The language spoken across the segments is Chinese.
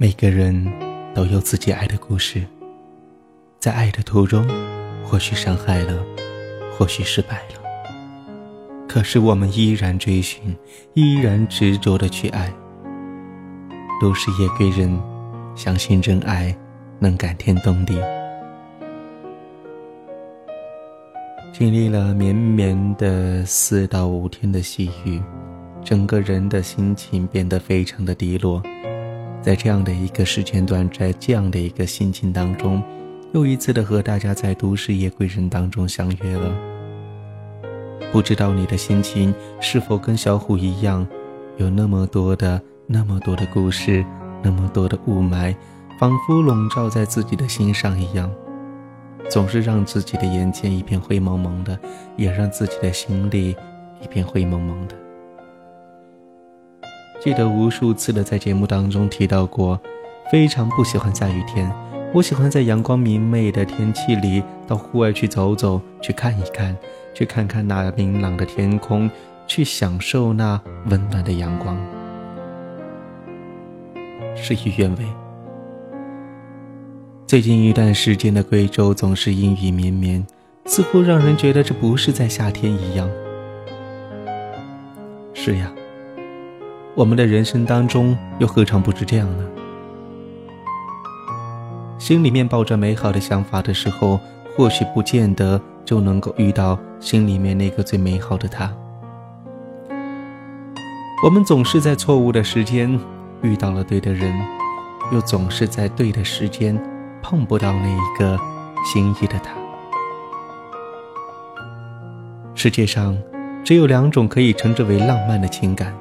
每个人都有自己爱的故事，在爱的途中，或许伤害了，或许失败了，可是我们依然追寻，依然执着的去爱。都市夜归人，相信真爱能感天动地。经历了绵绵的四到五天的细雨，整个人的心情变得非常的低落。在这样的一个时间段，在这样的一个心情当中，又一次的和大家在都市夜归人当中相约了。不知道你的心情是否跟小虎一样，有那么多的、那么多的故事，那么多的雾霾，仿佛笼罩在自己的心上一样，总是让自己的眼前一片灰蒙蒙的，也让自己的心里一片灰蒙蒙的。记得无数次的在节目当中提到过，非常不喜欢下雨天。我喜欢在阳光明媚的天气里到户外去走走，去看一看，去看看那明朗的天空，去享受那温暖的阳光。事与愿违，最近一段时间的贵州总是阴雨绵绵，似乎让人觉得这不是在夏天一样。是呀。我们的人生当中，又何尝不是这样呢？心里面抱着美好的想法的时候，或许不见得就能够遇到心里面那个最美好的他。我们总是在错误的时间遇到了对的人，又总是在对的时间碰不到那一个心仪的他。世界上只有两种可以称之为浪漫的情感。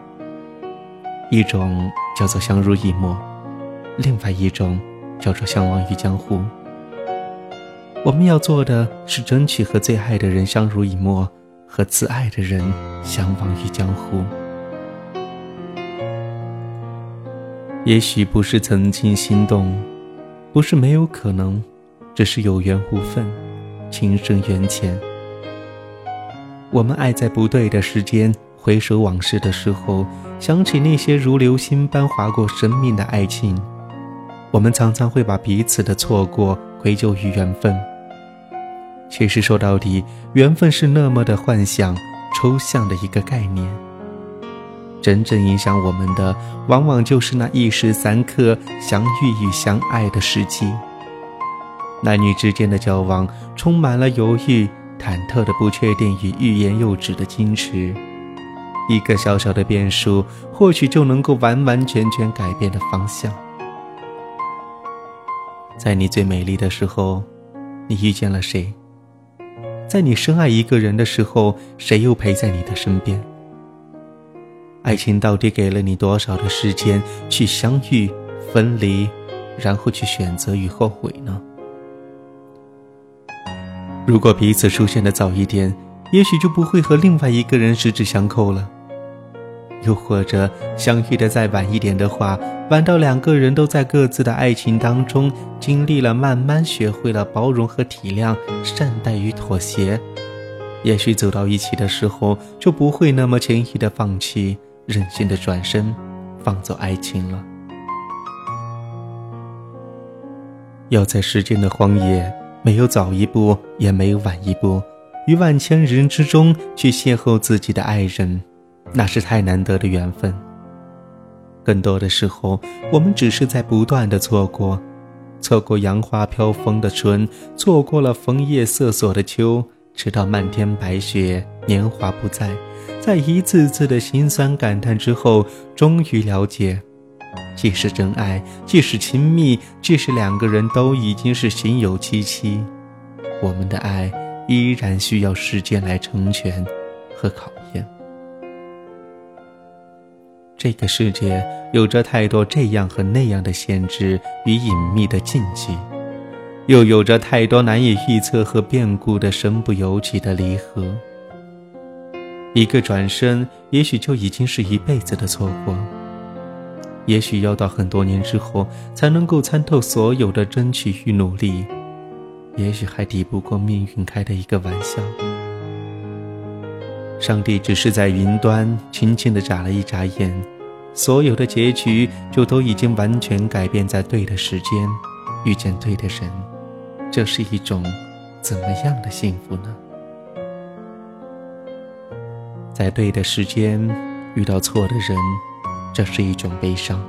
一种叫做相濡以沫，另外一种叫做相忘于江湖。我们要做的是争取和最爱的人相濡以沫，和自爱的人相忘于江湖。也许不是曾经心动，不是没有可能，只是有缘无分，情深缘浅。我们爱在不对的时间。回首往事的时候，想起那些如流星般划过生命的爱情，我们常常会把彼此的错过归咎于缘分。其实说到底，缘分是那么的幻想、抽象的一个概念。真正影响我们的，往往就是那一时三刻相遇与相爱的时机。男女之间的交往，充满了犹豫、忐忑的不确定与欲言又止的矜持。一个小小的变数，或许就能够完完全全改变的方向。在你最美丽的时候，你遇见了谁？在你深爱一个人的时候，谁又陪在你的身边？爱情到底给了你多少的时间去相遇、分离，然后去选择与后悔呢？如果彼此出现的早一点，也许就不会和另外一个人十指相扣了。又或者相遇的再晚一点的话，晚到两个人都在各自的爱情当中经历了，慢慢学会了包容和体谅、善待与妥协，也许走到一起的时候就不会那么轻易的放弃，任性的转身，放走爱情了。要在时间的荒野，没有早一步，也没有晚一步，于万千人之中去邂逅自己的爱人。那是太难得的缘分。更多的时候，我们只是在不断的错过，错过杨花飘风的春，错过了枫叶瑟索的秋，直到漫天白雪，年华不再，在一次次的心酸感叹之后，终于了解，既是真爱，既是亲密，即使两个人都已经是心有戚戚，我们的爱依然需要时间来成全和考验。这个世界有着太多这样和那样的限制与隐秘的禁忌，又有着太多难以预测和变故的身不由己的离合。一个转身，也许就已经是一辈子的错过；也许要到很多年之后，才能够参透所有的争取与努力；也许还抵不过命运开的一个玩笑。上帝只是在云端轻轻地眨了一眨眼，所有的结局就都已经完全改变在对的时间，遇见对的人，这是一种怎么样的幸福呢？在对的时间遇到错的人，这是一种悲伤；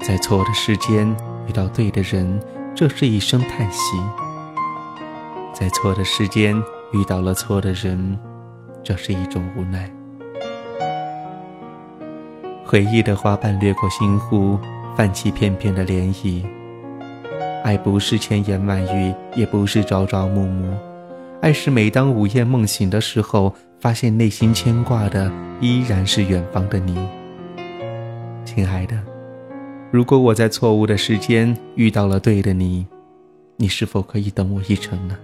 在错的时间遇到对的人，这是一声叹息；在错的时间遇到了错的人，这是一种无奈。回忆的花瓣掠过心湖，泛起片片的涟漪。爱不是千言万语，也不是朝朝暮暮，爱是每当午夜梦醒的时候，发现内心牵挂的依然是远方的你。亲爱的，如果我在错误的时间遇到了对的你，你是否可以等我一程呢？